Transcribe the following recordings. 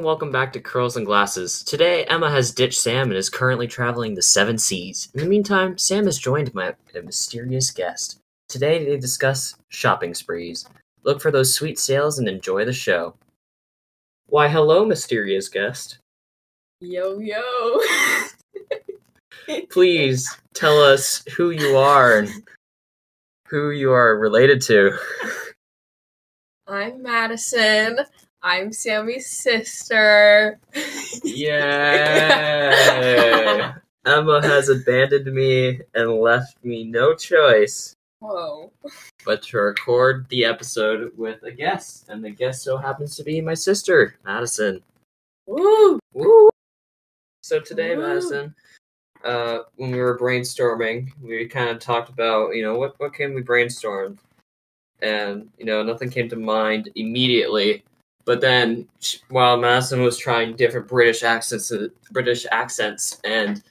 and welcome back to Curls and Glasses. Today, Emma has ditched Sam and is currently traveling the seven seas. In the meantime, Sam has joined my a mysterious guest. Today, they discuss shopping sprees. Look for those sweet sales and enjoy the show. Why, hello, mysterious guest. Yo yo. Please tell us who you are and who you are related to. I'm Madison. I'm Sammy's sister. Yay! Emma has abandoned me and left me no choice Whoa. but to record the episode with a guest, and the guest so happens to be my sister, Madison. Woo. Woo! So today, Woo. Madison, uh, when we were brainstorming, we kind of talked about, you know, what what can we brainstorm, and you know, nothing came to mind immediately. But then, while Madison was trying different British accents, uh, British accents, and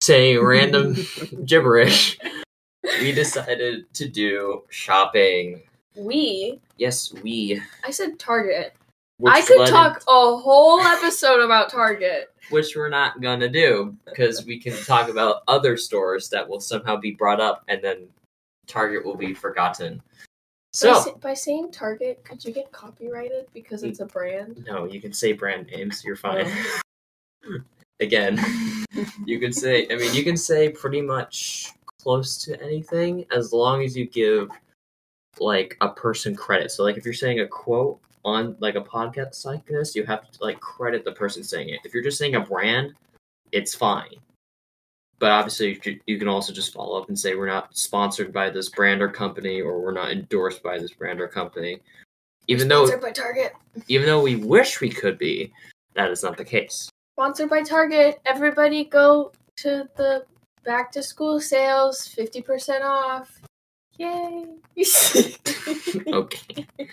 saying random gibberish, we decided to do shopping. We. Yes, we. I said Target. Which I could led talk a whole episode about Target. which we're not gonna do because we can talk about other stores that will somehow be brought up and then Target will be forgotten. By, So by saying Target, could you get copyrighted because it's a brand? no, you can say brand names. You're fine. Oh. Again, you can say. I mean, you can say pretty much close to anything as long as you give like a person credit. So, like if you're saying a quote on like a podcast like this, you have to like credit the person saying it. If you're just saying a brand, it's fine. But obviously, you can also just follow up and say we're not sponsored by this brand or company, or we're not endorsed by this brand or company. Even though, Sponsored by Target. even though we wish we could be, that is not the case. Sponsored by Target. Everybody go to the back to school sales, 50% off. Yay. Okay. I'd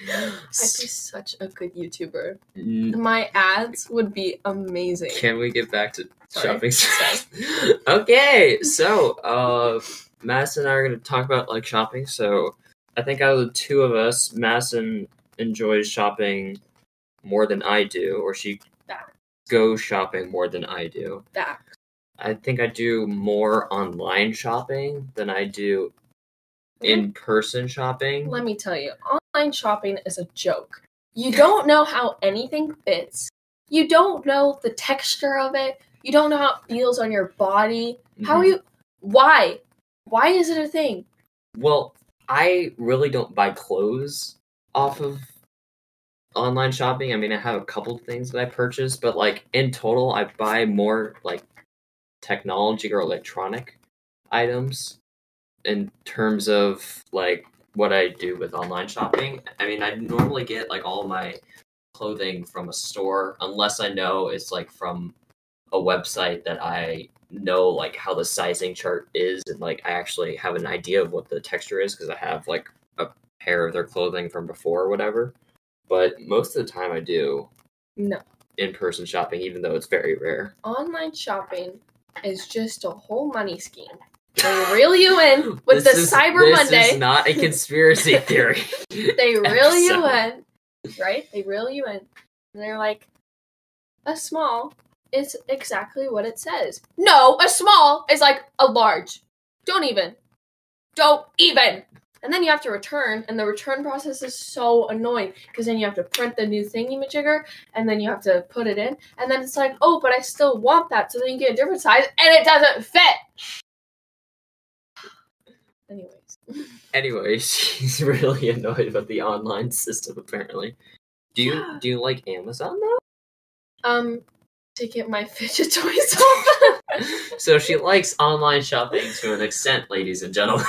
be such a good YouTuber. N- My ads would be amazing. Can we get back to Sorry. shopping? okay, so uh, Madison and I are going to talk about like shopping. So I think out of the two of us, Madison enjoys shopping more than I do, or she Back. goes shopping more than I do. Back. I think I do more online shopping than I do in person shopping. Let me tell you, online shopping is a joke. You don't know how anything fits. You don't know the texture of it. You don't know how it feels on your body. How are Mhm. you? Why? Why is it a thing? Well, I really don't buy clothes off of online shopping. I mean, I have a couple things that I purchase, but like in total, I buy more like technology or electronic items in terms of like what I do with online shopping. I mean, I normally get like all my clothing from a store unless I know it's like from a website that I know like how the sizing chart is and like I actually have an idea of what the texture is because I have like a pair of their clothing from before or whatever. But most of the time I do No. in person shopping, even though it's very rare. Online shopping is just a whole money scheme. They reel you in with This the is- Cyber this Monday. is not a conspiracy theory. they reel you in, right? They reel you in, and they're like, a small is exactly what it says. No, a small is like a large. Don't even. Don't even. And then you have to return, and the return process is so annoying because then you have to print the new thingy majigger, and then you have to put it in, and then it's like, oh, but I still want that, so then you get a different size, and it doesn't fit. Anyways, Anyways, she's really annoyed about the online system apparently. Do you do you like Amazon though? um, to get my fidget toys off. So she likes online shopping to an extent, ladies and gentlemen.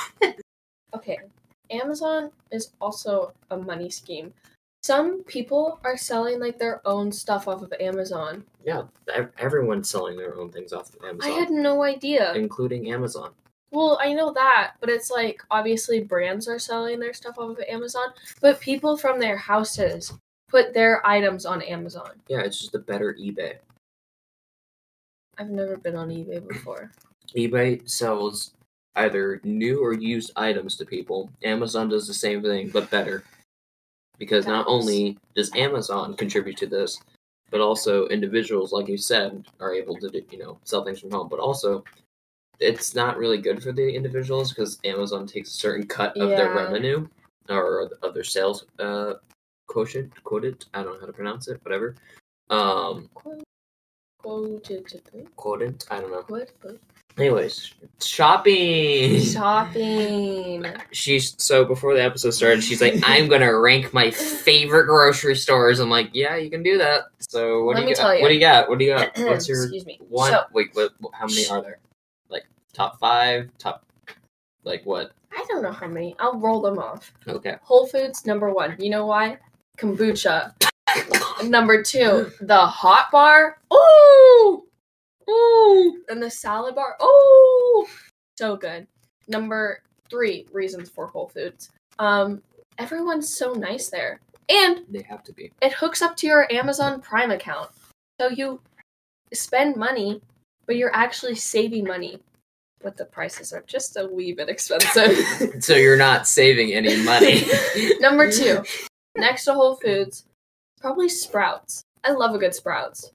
okay, Amazon is also a money scheme. Some people are selling like their own stuff off of Amazon. Yeah, everyone's selling their own things off of Amazon. I had no idea. including Amazon. Well, I know that, but it's like obviously brands are selling their stuff off of Amazon, but people from their houses put their items on Amazon. Yeah, it's just a better eBay. I've never been on eBay before. eBay sells either new or used items to people. Amazon does the same thing, but better. Because not That's- only does Amazon contribute to this, but also individuals, like you said, are able to do, you know sell things from home. But also, it's not really good for the individuals because Amazon takes a certain cut of their Yeah. revenue or of their sales uh, quotient. Quoted, I don't know how to pronounce it. Whatever. Um, Quoted. quoted. I don't know. Anyways, shopping. Shopping. she's so before the episode started, she's like, "I'm gonna rank my favorite grocery stores." I'm like, "Yeah, you can do that." So what Let do me you tell got? you. What do you got? What do you got? What's your Excuse me. one? So, wait, what, what- How many are there? Top five? Top like what? I don't know how many. I'll roll them off. Okay. Whole Foods number one. You know why? Kombucha. number two, the hot bar. Ooh, ooh, and the salad bar. Ooh, so good. Number three, reasons for Whole Foods. Um, everyone's so nice there, and They have to be. it hooks up to your Amazon Prime account, so you spend money, but you're actually saving money. But the prices are just a wee bit expensive. So you're not saving any money. Number two, next to Whole Foods, probably Sprouts. I love a good Sprouts.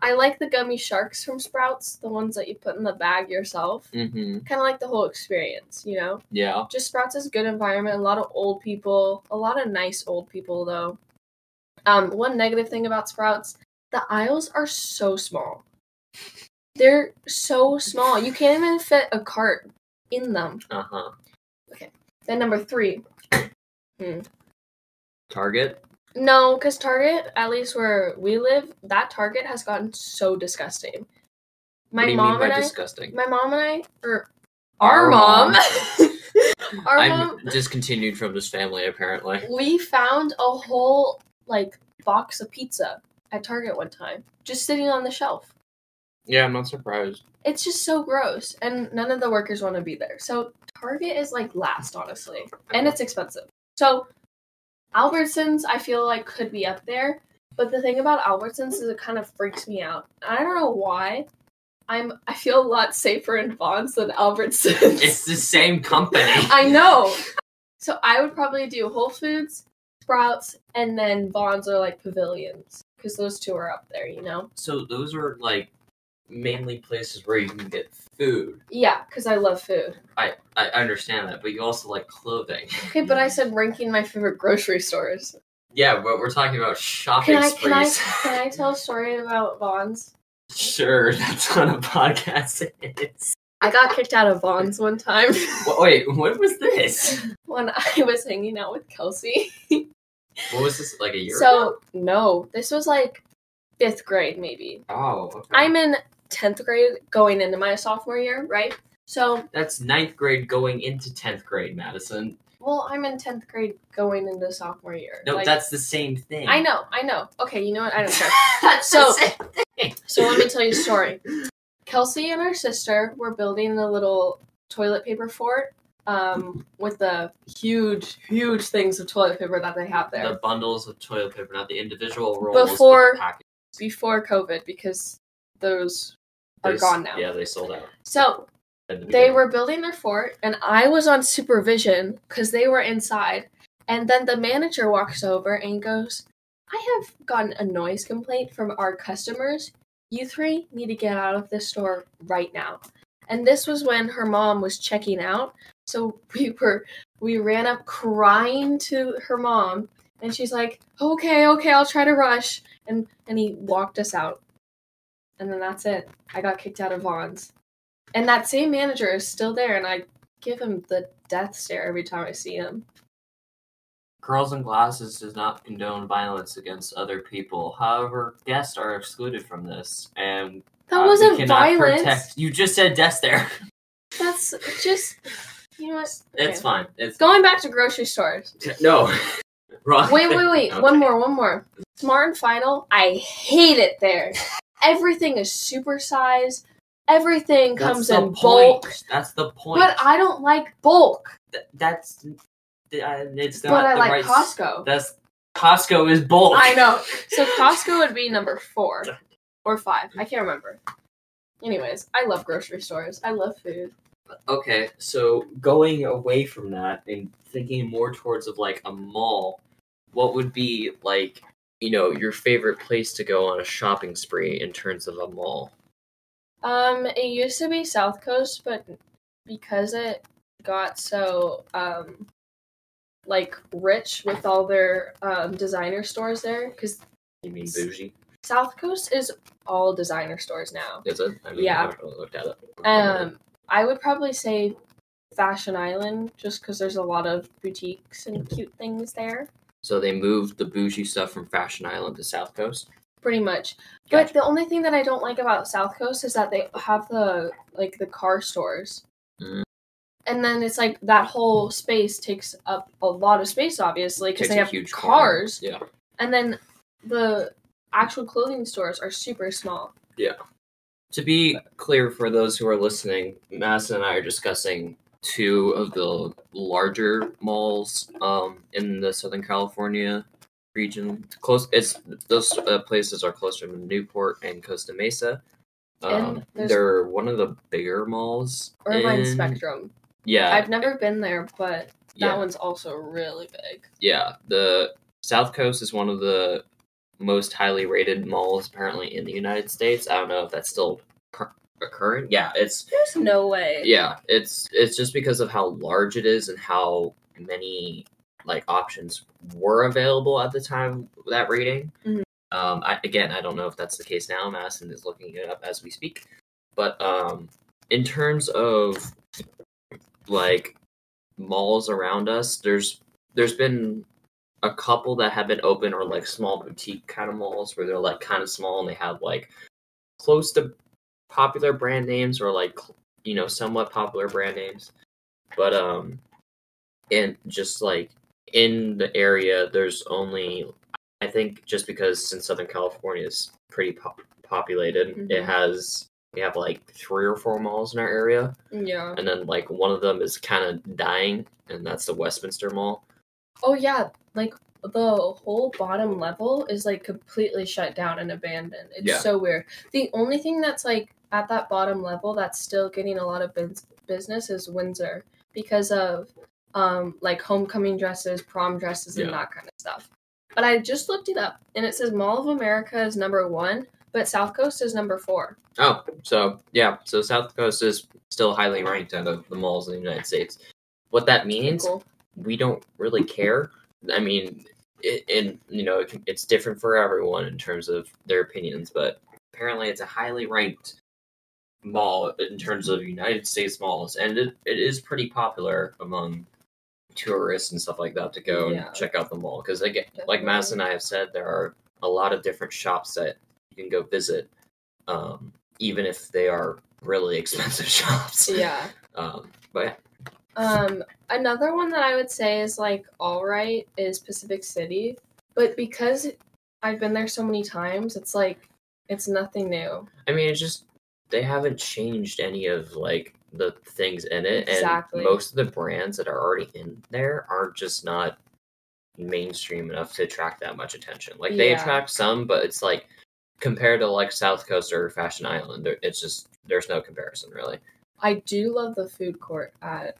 I like the gummy sharks from Sprouts, the ones that you put in the bag yourself. mm-hmm. Kind of like the whole experience, you know? Yeah. Just Sprouts is a good environment, a lot of old people, a lot of nice old people though. Um, one negative thing about Sprouts, the aisles are so small. They're so small. You can't even fit a cart in them. Uh huh. Okay. Then number three, Hmm. Target. No, because Target, at least where we live, that Target has gotten so disgusting. My what do you mom mean by and disgusting? I, my mom and I, or Our our, mom, our I'm mom, discontinued from this family apparently. we found a whole like box of pizza at Target one time, just sitting on the shelf. Yeah, I'm not surprised. It's just so gross, and none of the workers want to be there. So Target is like last, honestly, and it's expensive. So Albertsons, I feel like could be up there, but the thing about Albertsons is it kind of freaks me out. I don't know why. I'm I feel a lot safer in Vons than Albertsons. It's the same company. I know. So I would probably do Whole Foods, Sprouts, and then Vons are like pavilions because those two are up there. You know. so those are like mainly places where you can get food. Yeah, because I love food. I I understand that, but you also like clothing. Okay, but I said ranking my favorite grocery stores. Yeah, but we're talking about shopping Can I can I can I tell a story about Vons? sure, that's what a podcast is. I got kicked out of Vons one time Wait, what was this? when I was hanging out with Kelsey. What was this? Like a year ago? So no, this was like fifth grade maybe. Oh, okay. I'm in tenth grade going into my sophomore year, right? So That's ninth grade going into tenth grade, Madison. well, I'm in tenth grade going into sophomore year. No, Like, that's the same thing. I know, I know. Okay, you know what? I don't care. that's So- the. So let me tell you a story. Kelsey and her sister were building a little toilet paper fort um, with the huge, huge things of toilet paper that they have there The bundles of toilet paper, not the individual rolls. the Before- before COVID because those are They gone now. Yeah, they sold out. So the they were building their fort, and I was on supervision because they were inside. And then the manager walks over and goes, I have gotten a noise complaint from our customers. You three need to get out of this store right now. And this was when her mom was checking out. So we were we ran up crying to her mom and she's like, "Okay, okay, I'll try to rush." And and he walked us out. And then that's it. I got kicked out of Vons. And that same manager is still there and I give him the death stare every time I see him. Curls and Glasses does not condone violence against other people. However, guests are excluded from this, and That uh, wasn't violence. protect- You just said death there. That's just you know what? It's fine. It's Going back to grocery stores. no. Wrong. Wait, wait, wait. Okay. One more, one more. Smart and Final. I hate it there. Everything is supersized. Everything That's comes in point. bulk. That's the point. But I don't like bulk. Th- that's uh, it's not But I like right. Costco. That's Costco is bulk. I know. So Costco would be number four or five. I can't remember. Anyways, I love grocery stores. I love food. Okay, so going away from that and thinking more towards of like a mall, what would be like you know, your favorite place to go on a shopping spree in terms of a mall? Um, it used to be South Coast, but because it got so um like rich with all their um designer stores there, because You mean bougie? South Coast is all designer stores now. Is it? I mean, Yeah. I really looked at it. Um, I would probably say Fashion Island, just because there's a lot of boutiques and cute things there. So they moved the bougie stuff from Fashion Island to South Coast. Pretty much. Gotcha. But the only thing that I don't like about South Coast is that they have the like the car stores. Mm. And then it's like that whole space takes up a lot of space, obviously, because they have huge corner. cars. Yeah. And then the actual clothing stores are super small. Yeah. To be clear for those who are listening, Madison and I are discussing two of the larger malls um, in the Southern California region. Close, it's those uh, places are closer to Newport and Costa Mesa. Um, they're one of the bigger malls. Irvine in- Spectrum. Yeah, I've never been there, but that yeah, one's also really big. yeah. The South Coast is one of the most highly rated malls apparently in the United States. I don't know if that's still occurring. Yeah, it's There's no way. yeah it's it's just because of how large it is and how many like options were available at the time that rating Mhm. um I, again i don't know if that's the case now madison is looking it up as we speak but um in terms of like malls around us there's there's been a couple that have been open or like small boutique kind of malls where they're like kind of small and they have like close to popular brand names or like you know somewhat popular brand names but um and just like in the area there's only i think just because since southern california is pretty pop- populated it Mhm. has we have like three or four malls in our area Yeah. and then like one of them is kind of dying and that's the westminster mall Oh yeah, like the whole bottom level is like completely shut down and abandoned. It's Yeah. so weird. The only thing that's like at that bottom level that's still getting a lot of bus- business is Windsor because of um like homecoming dresses, prom dresses, and that kind of stuff. But I just looked it up and it says Mall of America is number one, but South Coast is number four. Oh, so yeah, so South Coast is still highly ranked out of the malls in the United States. What that means, Cool. we don't really care. I mean, it, and you know, it can, it's different for everyone in terms of their opinions, but apparently, it's a highly ranked mall in terms of United States malls, and it, it is pretty popular among tourists and stuff like that to go Yeah. and check out the mall. Because again, like. Madison and I have said, there are a lot of different shops that you can go visit, um, even if they are really expensive shops. Yeah. Um, but yeah. Um, another one that I would say is like all right is Pacific City, but because I've been there so many times, it's like it's nothing new. I mean, it's just they haven't changed any of like the things in it, Exactly. and most of the brands that are already in there aren't just not mainstream enough to attract that much attention. Like they Yeah. attract some, but it's like compared to like South Coast or Fashion Island, it's just there's no comparison really. I do love the food court at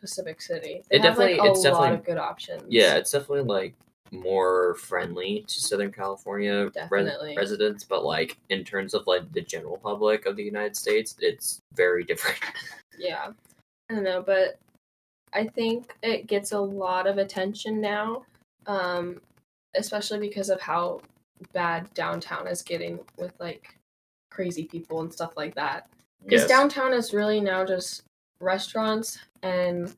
Pacific City. They It have like definitely- a it's lot definitely- of good options. Yeah, it's definitely like more friendly to Southern California res- residents, but like in terms of like the general public of the United States, it's very different. Yeah. I don't know, but I think it gets a lot of attention now, um, especially because of how bad downtown is getting with like crazy people and stuff like that. Because Yes. downtown is really now just restaurants and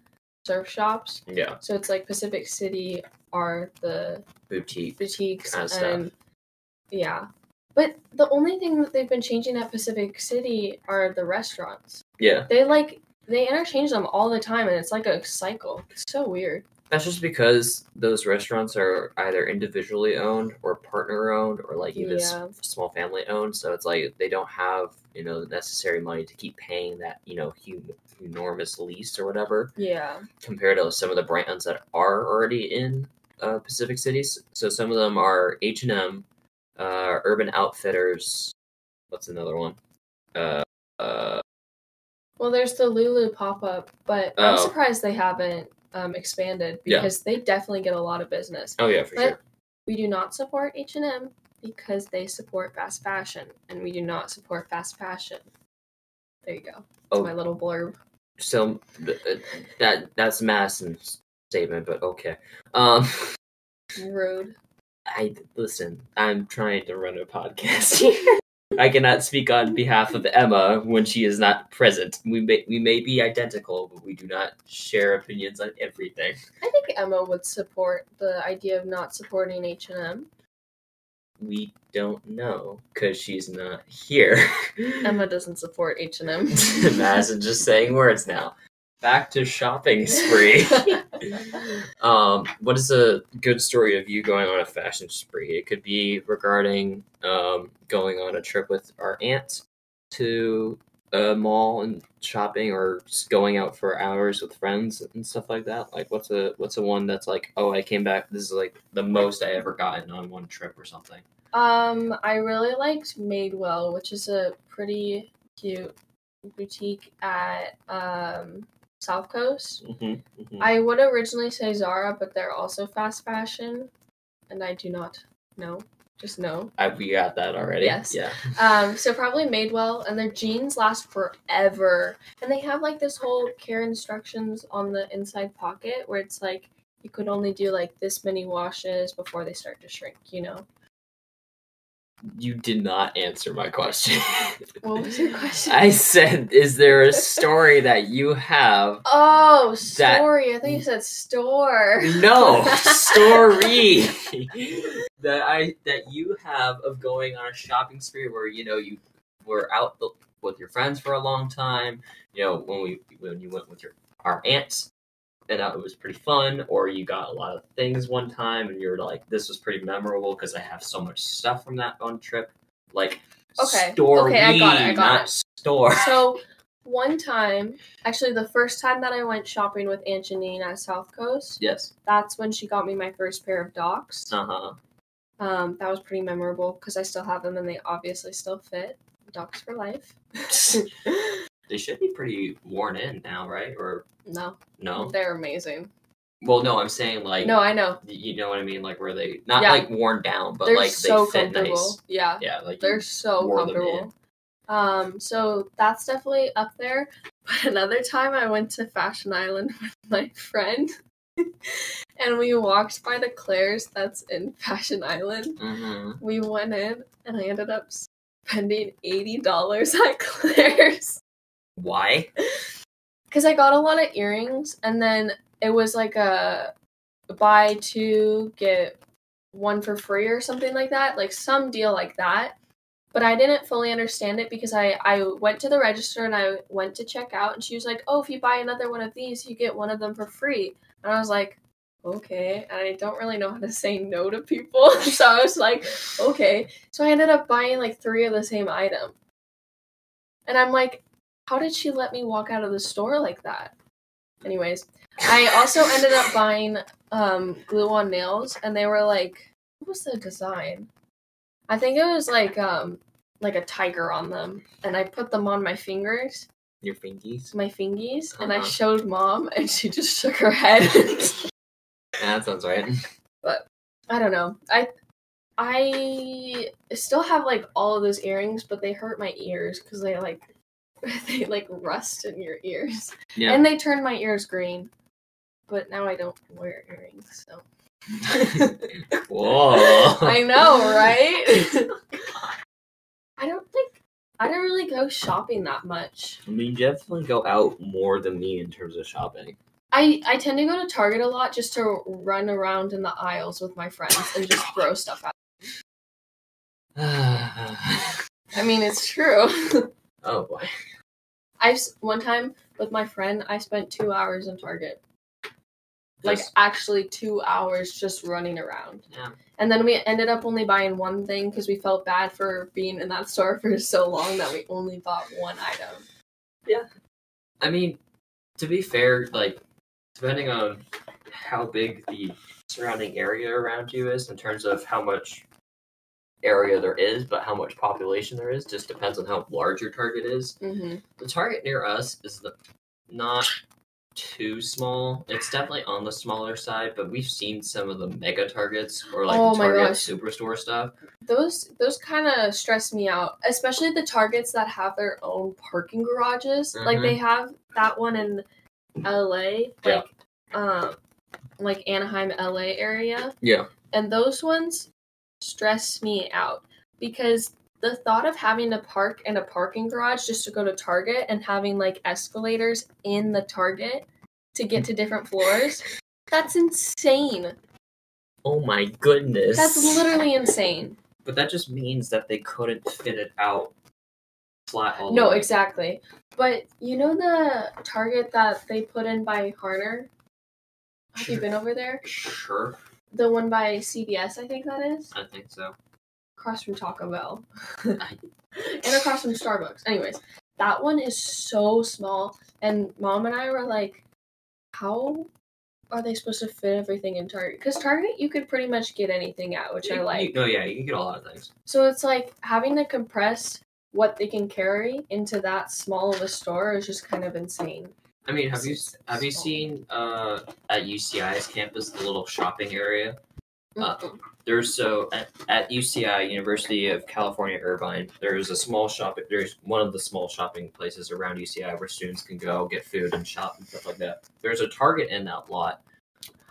surf shops. yeah, So it's like Pacific City are the boutique. boutiques Kinda stuff. and yeah. But the only thing that they've been changing at Pacific City are the restaurants. Yeah, They like they interchange them all the time and it's like a cycle. It's so weird. that's just because those restaurants are either individually owned or partner owned or like even Yeah. small family owned. So it's like they don't have you know the necessary money to keep paying that you know huge, enormous lease or whatever. Yeah. compared to some of the brands that are already in uh, Pacific cities. So some of them are H and M, uh, Urban Outfitters. What's another one? Uh, uh, Well, there's the Lulu pop up, but I'm Oh. surprised they haven't um, expanded Yeah. because they definitely get a lot of business. oh yeah, for But- sure. We do not support H&M because they support fast fashion and we do not support fast fashion. There you go. That's Oh. my little blurb. So uh, that that's Madison's statement, but okay. Um, Rude. I listen. I'm trying to run a podcast here. I cannot speak on behalf of Emma when she is not present. We may we may be identical, but we do not share opinions on everything. I think Emma would support the idea of not supporting H&M. We don't know because she's not here. Emma doesn't support H&M. Madison just saying words now. Back to shopping spree. um, what is a good story of you going on a fashion spree? It could be regarding um, going on a trip with our aunt to a mall and shopping, or just going out for hours with friends and stuff like that. Like, what's a what's a one that's like, oh, I came back. This is like the most I ever gotten on one trip or something. Um, I really liked Madewell, which is a pretty cute boutique at um South Coast. Mm-hmm, mm-hmm. I would originally say Zara, but they're also fast fashion, and I do not know. Just know. I, we got that already. Yes. Yeah. Um, so probably Madewell, and their jeans last forever, and they have like this whole care instructions on the inside pocket where it's like you could only do like this many washes before they start to shrink. You know. You did not answer my question. What was your question? I said, is there a story that you have? Oh, That- story. I think you said store. No, story that I that you have of going on a shopping spree where you know you were out the, with your friends for a long time. You know when we when you went with your our aunts and it was pretty fun, or you got a lot of things one time and you're like, this was pretty memorable because I have so much stuff from that one trip. Like Okay, story, okay, I got it, I got not it. store. So one time, actually the first time that I went shopping with Aunt Janine at South Coast, yes. that's when she got me my first pair of Docs. Uh huh. Um, that was pretty memorable because I still have them and they obviously still fit. Docs for life. they should be pretty worn in now, right? Or No, no? they're amazing. Well, no, I'm saying like No, I know. you know what I mean, like where they not Yeah. like worn down, but they're like so they fit comfortable. nice. Yeah, Yeah, like they're so comfortable. Um, so that's definitely up there. But another time I went to Fashion Island with my friend and we walked by the Claire's that's in Fashion Island. Mhm. We went in and I ended up spending eighty dollars at Claire's. Why? Because I got a lot of earrings and then it was like a buy two, get one for free or something like that. Like some deal like that. But I didn't fully understand it because I, I went to the register and I went to check out and she was like, Oh, if you buy another one of these, you get one of them for free. And I was like, Okay. And I don't really know how to say no to people. so I was like, Okay. So I ended up buying like three of the same item. And I'm like, How did she let me walk out of the store like that? Anyways, I also ended up buying um, glue on nails, and they were like, what was the design? I think it was like um like a tiger on them, and I put them on my fingers, Your fingies? my fingies, and I Uh-huh. showed mom, and she just shook her head. Yeah, that sounds right. But I don't know. I I still have like all of those earrings, but they hurt my ears because they like they like rust in your ears, Yeah. and they turn my ears green. But now I don't wear earrings, so Whoa. I know, right? I don't think I don't really go shopping that much. I mean, you definitely go out more than me in terms of shopping. I I tend to go to Target a lot just to run around in the aisles with my friends and just throw stuff out. I mean, it's true. Oh, boy. I one time with my friend, I spent two hours in Target. Like Just- actually two hours just running around. Yeah. And then we ended up only buying one thing because we felt bad for being in that store for so long that we only bought one item. Yeah. I mean, to be fair, like depending on how big the surrounding area around you is in terms of how much area there is, but how much population there is, just depends on how large your target is. Mm-hmm. The target near us is the not too small. It's definitely on the smaller side, but we've seen some of the mega targets or like Oh Target. Superstore stuff. Those those kind of stress me out, especially the targets that have their own parking garages. Like Mhm. they have that one in LA, Yeah. like um like Anaheim LA area. Yeah. And those ones stress me out because the thought of having to park in a parking garage just to go to Target and having like escalators in the Target to get to different floors, that's insane. Oh my goodness. That's literally insane. But that just means that they couldn't fit it out flat all the No, way. exactly. But you know the Target that they put in by Harner? Have you been over there? Sure, The one by CVS, I think that is. I think so. Across from Taco Bell. And across from Starbucks. Anyways, that one is so small. And mom and I were like, how are they supposed to fit everything in Target? Because Target, you could pretty much get anything at, which I like. you- no, yeah, you can get a lot of things. So it's like having to compress what they can carry into that small of a store is just kind of insane. I mean, have you have you seen uh, at UCI's campus the little shopping area? Uh, There's so at, at UCI University of California Irvine. There's a small shopping. There's one of the small shopping places around UCI where students can go get food and shop and stuff like that. There's a Target in that lot,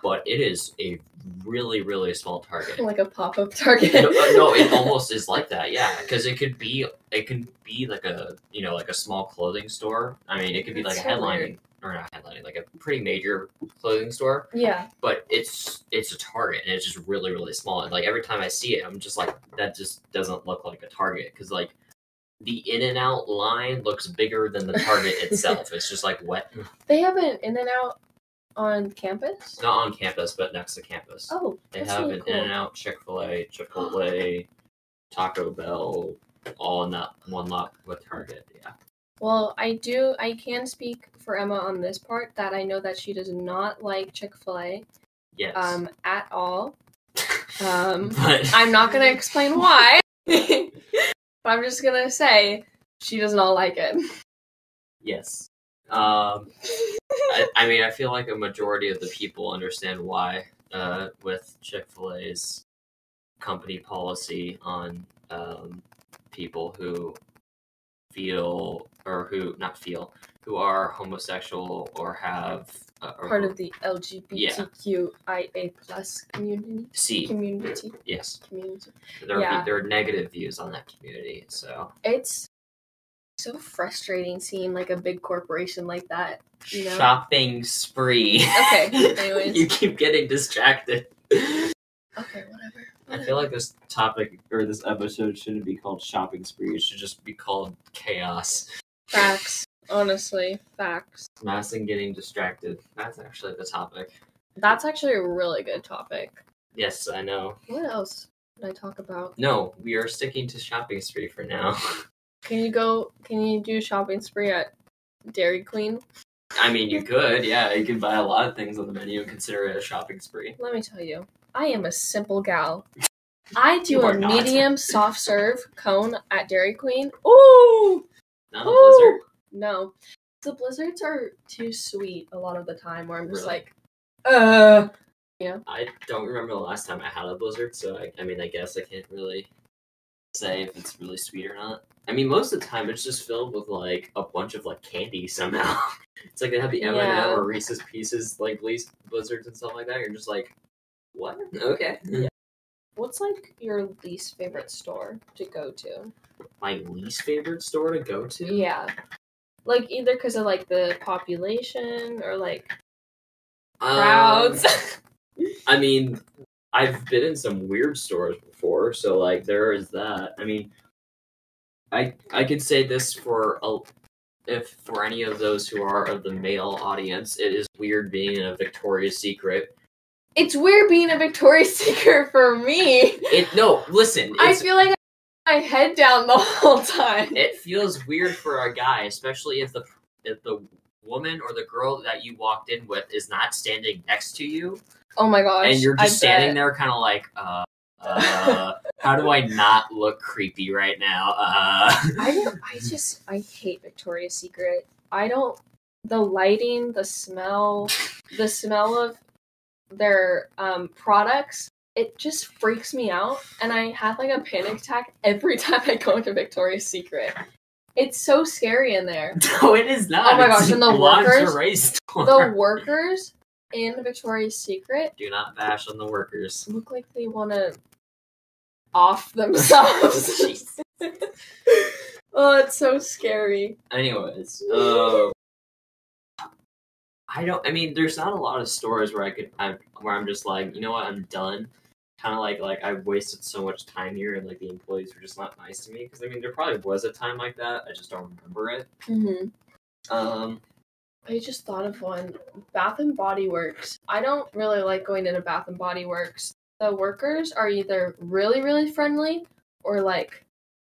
but it is a really really small Target. like a pop up Target. no, uh, no, it almost is like that. Yeah, because it could be it could be like a you know like a small clothing store. I mean, it could be like That's a so headlining weird. Or not headlining, like a pretty major clothing store. yeah. But it's it's a Target and it's just really really small. And like every time I see it, I'm just like that just doesn't look like a Target because like the in and out line looks bigger than the Target itself. It's just like what? They have an In and Out on campus? not on campus, but next to campus. Oh, They have really an cool. In and Out, Chick fil A, Chipotle, Taco Bell, all in that one lot with Target. Yeah. Well, I do. I can speak for Emma on this part that I know that she does not like Chick Fil A Yes. um, at all. Um, but I'm not gonna explain why, but I'm just gonna say she does not like it. yes. Um, I, I mean, I feel like a majority of the people understand why uh, with Chick fil A's company policy on um, people who feel or who not feel who are homosexual or have uh, or Part who- of the LGBTQIA plus community. C Community. yes Community. there are Yeah. there are negative views on that community so It's so frustrating seeing like a big corporation like that. You know. shopping spree Okay, anyways. you keep getting distracted Okay, whatever. I feel like this topic or this episode shouldn't be called shopping spree. It should just be called chaos. facts. Honestly, facts. Mass and getting distracted. That's actually the topic. That's actually a really good topic. Yes, I know. What else did I talk about? No, we are sticking to shopping spree for now. Can you go? Can you do shopping spree at Dairy Queen? I mean, you could, yeah. You can buy a lot of things on the menu and consider it a shopping spree. Let me tell you, I am a simple gal. I do a not. medium soft serve cone at Dairy Queen. Ooh, Not a Ooh. blizzard. no, the blizzards are too sweet a lot of the time. Where I'm just Really? like, uh, I don't remember the last time I had a blizzard, so I, I mean, I guess I can't really say if it's really sweet or not. I mean, most of the time it's just filled with like a bunch of like candy somehow. it's like they have the M and Yeah. M or Reese's Pieces like Blizz- blizzards and stuff like that. You're just like, what? Okay. Yeah. what's like your least favorite store to go to? My least favorite store to go to. Yeah. Like either because of like the population or like Um, crowds. I mean, I've been in some weird stores before, so like there is that. I mean, I I could say this for a, if for any of those who are of the male audience, it is weird being in a Victoria's Secret. It's weird being a Victoria's Secret for me. It no, listen, I feel like I have my head down the whole time. it feels weird for a guy, especially if the if the woman or the girl that you walked in with is not standing next to you oh my gosh. and you're just I standing bet. there kind of like uh uh how do i not look creepy right now uh I don't. I just. I hate Victoria's Secret. I don't the lighting, the smell, the smell of their um, products, it just freaks me out. And I have like a panic attack every time I go into Victoria's Secret. It's so scary in there. No, it is not. Oh my It's gosh, and the workers-. The workers in Victoria's Secret Do not bash on the workers. look like they want to off themselves. Oh, it's so scary. Anyways, uh, I don't. I mean, there's not a lot of stores where I could, I, where I'm just like, you know what, I'm done. Kind of like, like I've wasted so much time here, and like the employees were just not nice to me. Because I mean, there probably was a time like that. I just don't remember it. Mm-hmm. Um, I just thought of one. Bath and Body Works. I don't really like going into Bath and Body Works. The workers are either really, really friendly or like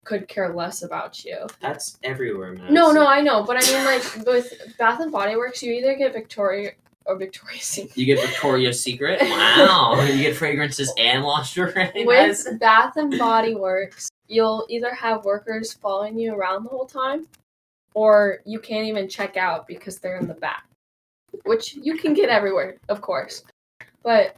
could care less about you. that's everywhere, man. No, no, I know, but I mean like with Bath and Body Works, you either get Victoria or Victoria's Secret. You get Victoria's Secret. Wow, you get fragrances and lingerie. With Bath and Body Works, you'll either have workers following you around the whole time, or you can't even check out because they're in the back, which you can get everywhere, of course. But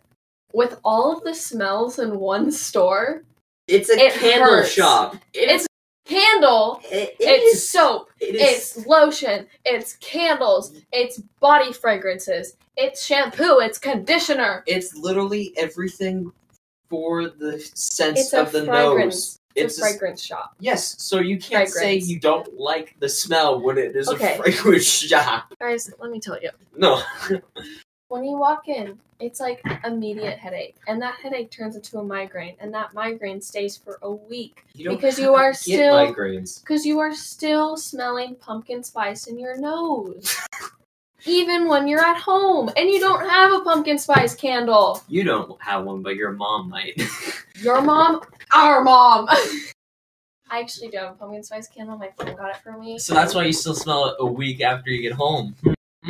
with all of the smells in one store, It's a It candle hurts. shop. It's candle, it, it it's is- soap, it is- it's lotion, it's candles, it's body fragrances, it's shampoo, it's conditioner. it's literally everything for the sense It's of the fragrance. nose. It's, It's a a- fragrance shop. Yes, so you can't say you don't like the smell when it is Okay. a fragrance shop. Guys, let me tell you. No. when you walk in, it's like immediate headache, and that headache turns into a migraine, and that migraine stays for a week You don't Because you are get still- because you are still smelling pumpkin spice in your nose. Even when you're at home and you don't have a pumpkin spice candle. You don't have one, but your mom might. Your mom, our mom. I actually do have a pumpkin spice candle. My friend got it for me. so that's why you still smell it a week after you get home.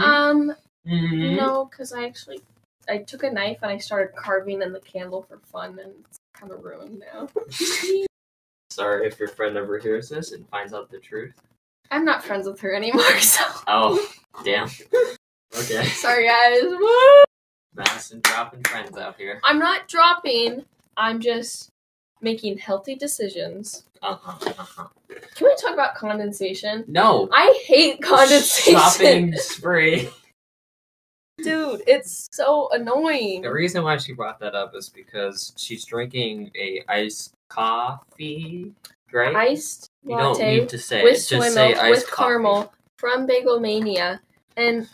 Um, Mhm. no, because I actually I took a knife and I started carving in the candle for fun, and it's kind of ruined now. Sorry if your friend ever hears this and finds out the truth. I'm not friends with her anymore, so Oh, damn. Okay. sorry guys. Woo! Madison dropping friends out here. I'm not dropping. I'm just making healthy decisions. Uh-huh, uh-huh. Can we talk about condensation? No. I hate condensation. Shopping spree. Dude, it's so annoying. The reason why she brought that up is because she's drinking a iced coffee, right? Iced you don't latte need to say with it. soy Just say milk iced with coffee. caramel from Bagel Mania. And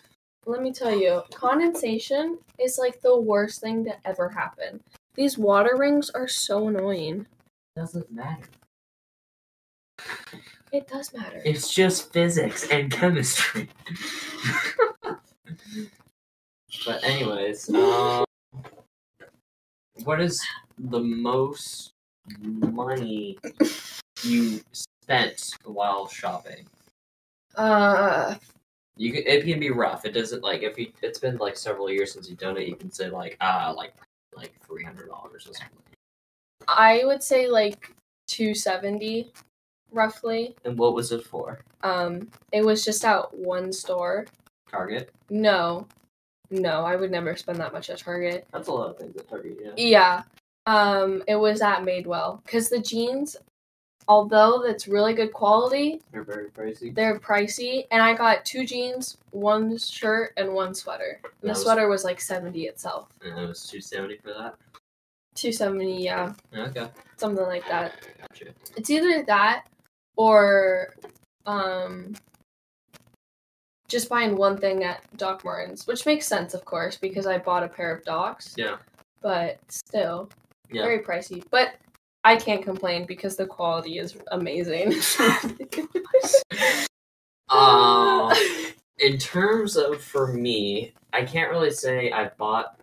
let me tell you, condensation is like the worst thing to ever happen. These water rings are so annoying. Doesn't matter. It does matter. It's just physics and chemistry. but anyways, um, what is the most money you spent while shopping? Uh, You can, it can be rough. It doesn't like if you. It's been like several years since you've done it. You can say like ah like like three hundred dollars or something. I would say like 270 roughly. And what was it for? Um, it was just at one store. Target. No, no, I would never spend that much at Target. That's a lot of things at Target. Yeah. Yeah. Um, it was at Madewell because the jeans, although that's really good quality, They're very pricey. they're pricey. And I got two jeans, one shirt, and one sweater. And That the was- sweater was like seventy itself. And it was two seventy for that. Two seventy, yeah, Okay. something like that. Gotcha. It's either that or um just buying one thing at Doc Martens, which makes sense, of course, because I bought a pair of Docs. Yeah. But still, Yeah. very pricey. But I can't complain because the quality is amazing. Um, in terms of for me, I can't really say I've bought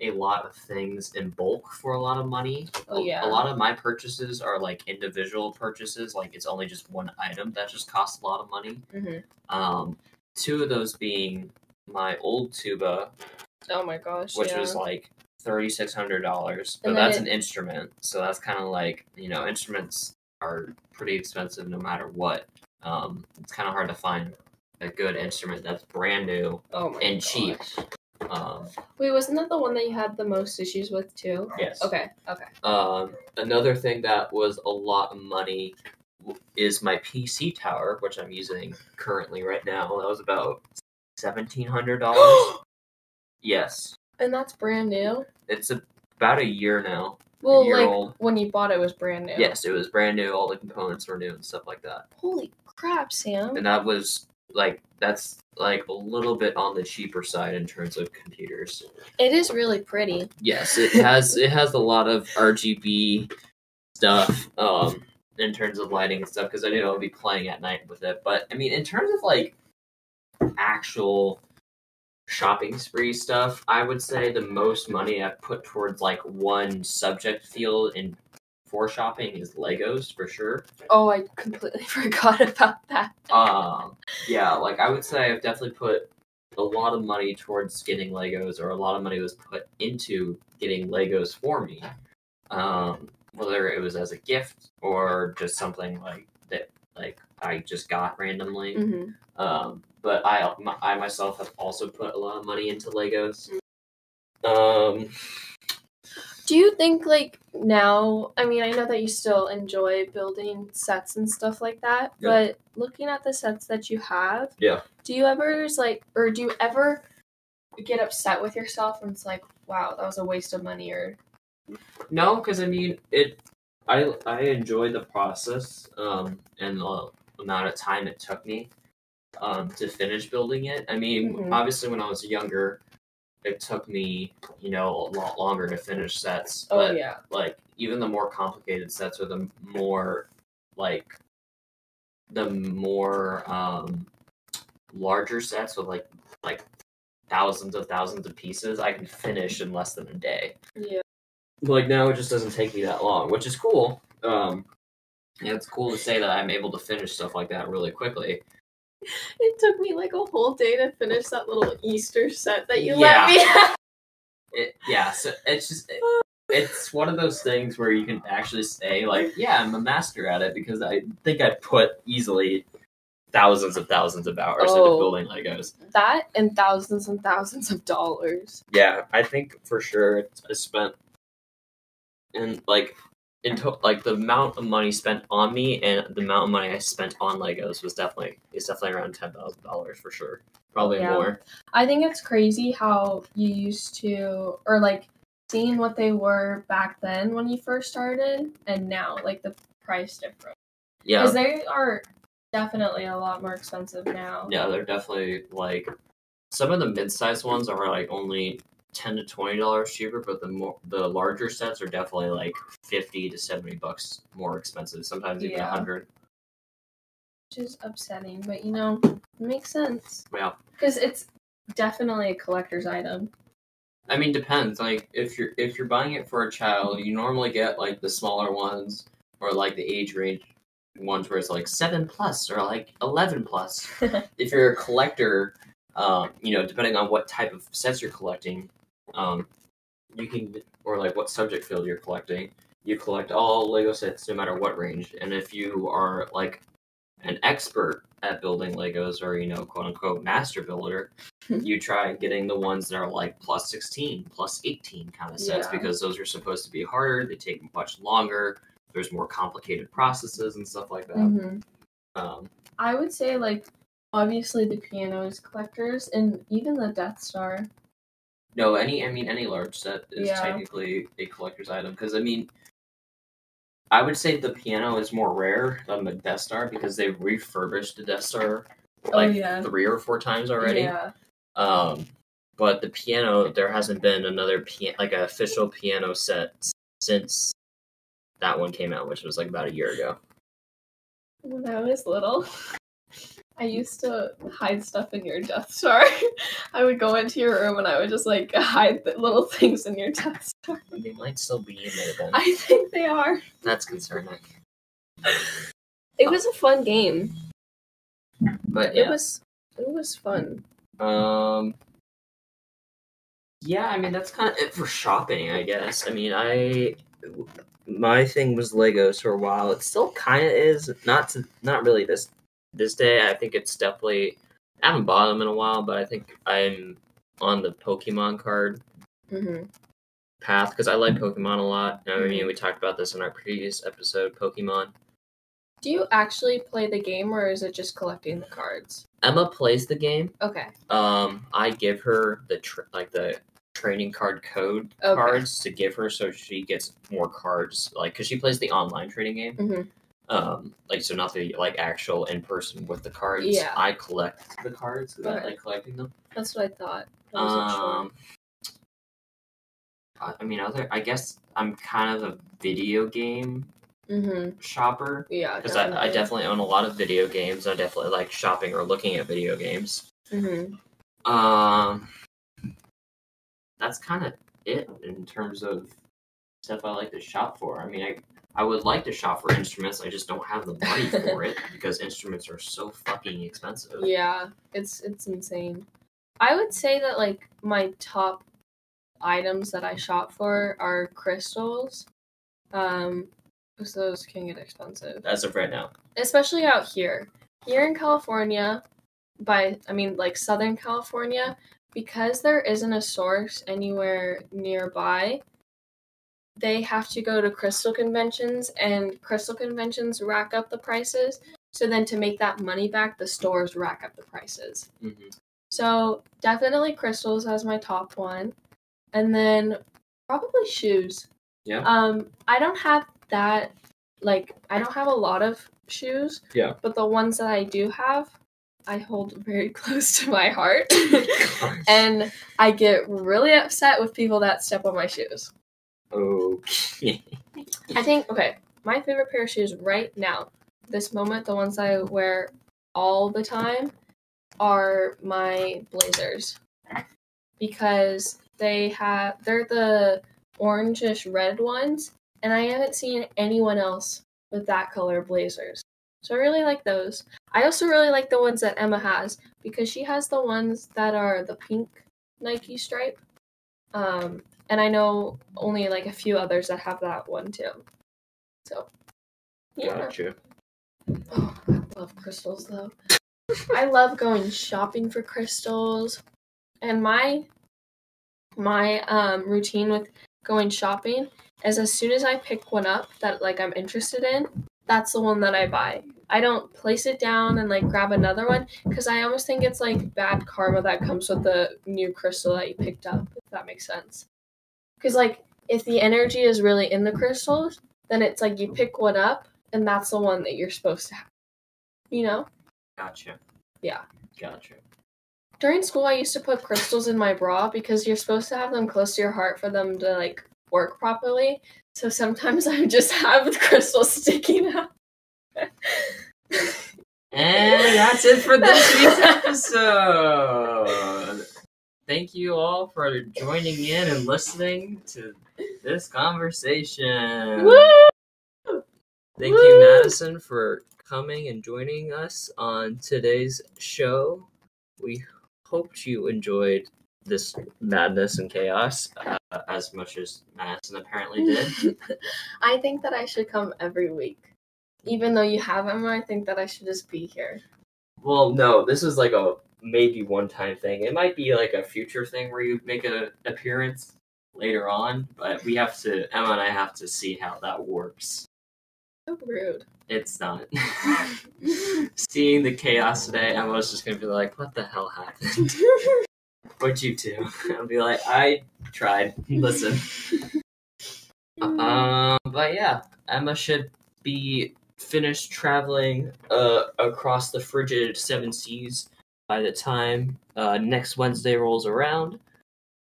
a lot of things in bulk for a lot of money. Oh, yeah. A lot of my purchases are like individual purchases, like it's only just one item that just costs a lot of money. Mhm. Um, two of those being my old tuba, Oh my gosh. which yeah. was like thirty six hundred dollars, but that's it- an instrument, so that's kind of like you know instruments are pretty expensive no matter what. Um, it's kind of hard to find a good instrument that's brand new Oh and cheap. Um, Wait, wasn't that the one that you had the most issues with too? yes. Okay, okay. Um, another thing that was a lot of money w- is my PC tower, which I'm using currently right now. That was about seventeen hundred dollars. yes, And that's brand new. it's a, about a year now. Well, year like old. when you bought it, it was brand new. Yes, it was brand new. All the components were new and stuff like that. Holy crap, Sam! And that was like that's like a little bit on the cheaper side in terms of computers. It is really pretty. Yes, it has it has a lot of RGB stuff um in terms of lighting and stuff because I knew I'll be playing at night with it. But I mean, in terms of like actual shopping spree stuff, I would say the most money I've put towards like one subject field in for shopping is Legos for sure. Oh, I completely forgot about that. Um, yeah, like I would say I've definitely put a lot of money towards getting Legos, or a lot of money was put into getting Legos for me. Um, whether it was as a gift or just something like that, like I just got randomly. hmm Um, but I, my, I myself have also put a lot of money into Legos. Um, Do you think like now? I mean, I know that you still enjoy building sets and stuff like that, Yeah. but looking at the sets that you have, Yeah. Do you ever just, like, or do you ever get upset with yourself and it's like, wow, that was a waste of money, or No, because I mean it. I I enjoyed the process um, and the amount of time it took me um, to finish building it. I mean, Mhm. obviously, when I was younger, it took me you know a lot longer to finish sets. oh but yeah, like even the more complicated sets or the more like the more um, larger sets with like like thousands of thousands of pieces, I can finish in less than a day yeah. like now it just doesn't take me that long, which is cool. Um, and it's cool to say that I'm able to finish stuff like that really quickly. It took me like a whole day to finish that little Easter set that you Yeah. let me. have. It, yeah, so it's just it, it's one of those things where you can actually say like, yeah, I'm a master at it because I think I put easily thousands of thousands of hours into Oh. building Legos. that and thousands and thousands of dollars. Yeah, I think for sure I spent and like in to- like the amount of money spent on me and the amount of money I spent on Legos was definitely is definitely around ten thousand dollars for sure. Probably Yeah. more. I think it's crazy how you used to, or like seeing what they were back then when you first started, and now like the price difference. Yeah. Because they are definitely a lot more expensive now. Yeah, they're definitely like some of the mid-sized ones are like only ten to twenty dollars cheaper, but the more the larger sets are definitely like fifty to seventy bucks more expensive. Sometimes even a Yeah. hundred. which is upsetting, but you know, it makes sense Yeah. because it's definitely a collector's item. I mean, depends. Like if you're if you're buying it for a child, you normally get like the smaller ones or like the age range ones where it's like seven plus or like eleven plus. if you're a collector, um, you know, depending on what type of sets you're collecting, um, you can or like what subject field you're collecting, you collect all Lego sets no matter what range. And if you are like an expert at building Legos or you know quote unquote master builder, you try getting the ones that are like plus 16, plus 18 kind of sets Yeah. because those are supposed to be harder, they take much longer, there's more complicated processes and stuff like that. hmm Um, I would say like obviously the pianos collectors and even the Death Star. No, any I mean any large set is Yeah. technically a collector's item because I mean I would say the piano is more rare than the Death Star because they've refurbished the Death Star like oh yeah, three or four times already. yeah. Um, but the piano, there hasn't been another piano, like an official piano set since that one came out, which was like about a year ago. When I was little, I used to hide stuff in your Death Star. I would go into your room and I would just like hide the little things in your Death Star. They might still be in there then. I think they are. That's concerning. It was a fun game. But It was it was fun. um, yeah. I mean, that's kind of it for shopping, I guess. I mean, I my thing was Legos for a while. It still kind of is. Not to, not really this this day. I think it's definitely I haven't bought them in a while, but I think I'm on the Pokemon card hmm path because I like Pokemon a lot. I mean, we talked about this in our previous episode, Pokemon. Do you actually play the game or is it just collecting the cards? Emma plays the game. Okay. Um, I give her the tr- like the training card code Okay. cards to give her so she gets more cards like because she plays the online trading game hmm um like so not the like actual in person with the cards Yeah. i collect the cards 'cause i Okay. like collecting them That's what I thought. I wasn't um I, I mean other i guess i'm kind of a video game Mm-hmm. shopper Yeah. because I, I definitely own a lot of video games i definitely like shopping or looking at video games Mm-hmm. Um, that's kind of it in terms of stuff I like to shop for. I mean, I I would like to shop for instruments. I just don't have the money for it because instruments are so fucking expensive. Yeah, it's it's insane. I would say that like my top items that I shop for are crystals. Um, because those can get expensive, As of right now, especially out here. Here in California, by I mean like Southern California, because there isn't a source anywhere nearby. They have to go to crystal conventions, and crystal conventions rack up the prices. So then, to make that money back, the stores rack up the prices. mm-hmm. So definitely crystals as my top one, and then probably shoes. Yeah. Um, I don't have that like I don't have a lot of shoes. Yeah. But the ones that I do have, I hold very close to my heart, and I get really upset with people that step on my shoes. Okay. I think okay, my favorite pair of shoes right now, this moment, the ones I wear all the time, are my blazers because they have they're the orangish red ones, and I haven't seen anyone else with that color blazers. So I really like those. I also really like the ones that Emma has because she has the ones that are the pink Nike stripe. Um, and I know only like a few others that have that one too. So, yeah. Gotcha. Oh, I love crystals though. I love going shopping for crystals. And my my um routine with going shopping is as soon as I pick one up that like I'm interested in, that's the one that I buy. I don't place it down and like grab another one because I almost think it's like bad karma that comes with the new crystal that you picked up, if that makes sense. Because like if the energy is really in the crystals, then it's like you pick one up and that's the one that you're supposed to have. You know? Gotcha. Yeah. Gotcha. During school I used to put crystals in my bra because you're supposed to have them close to your heart for them to like work properly. So sometimes I would just have the crystals sticking out. And that's it for this week's episode. Thank you all for joining in and listening to this conversation. Woo! Thank Woo! you, Madison, for coming and joining us on today's show. We hoped you enjoyed this madness and chaos uh, as much as Madison apparently did. I think that I should come every week. Even though you have Emma, I think that I should just be here. Well, no, this is like a maybe one time thing. It might be like a future thing where you make an appearance later on, but we have to, Emma and I have to see how that works. So rude. It's not. Seeing the chaos today, Emma was just gonna be like, what the hell happened? What'd you do? I'll be like, I tried. Listen. Um, but yeah, Emma should be finished traveling uh, across the frigid seven seas by the time uh, next Wednesday rolls around.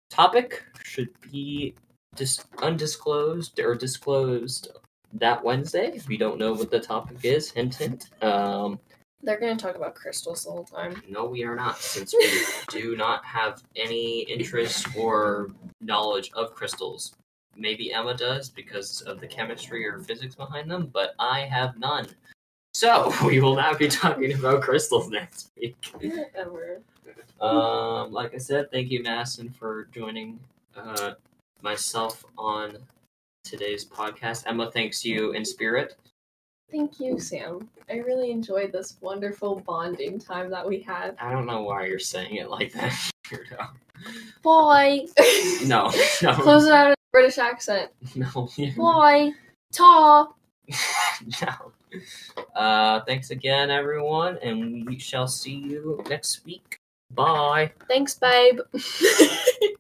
Topic should be dis- undisclosed or disclosed that Wednesday. We don't know what the topic is. Hint, hint. Um, They're gonna talk about crystals the whole time. no, we are not, since we do not have any interest or knowledge of crystals. Maybe Emma does because of the chemistry or physics behind them, but I have none. So we will not be talking about crystals next week. Ever. Um, like I said, thank you, Madison, for joining uh, myself on today's podcast. Emma thanks you in spirit. Thank you, Sam. I really enjoyed this wonderful bonding time that we had. I don't know why you're saying it like that. weirdo. Boy. no, no, Close it out in a British accent. no, Boy. Ta. no. Uh, thanks again, everyone, and we shall see you next week. Bye. Thanks, babe.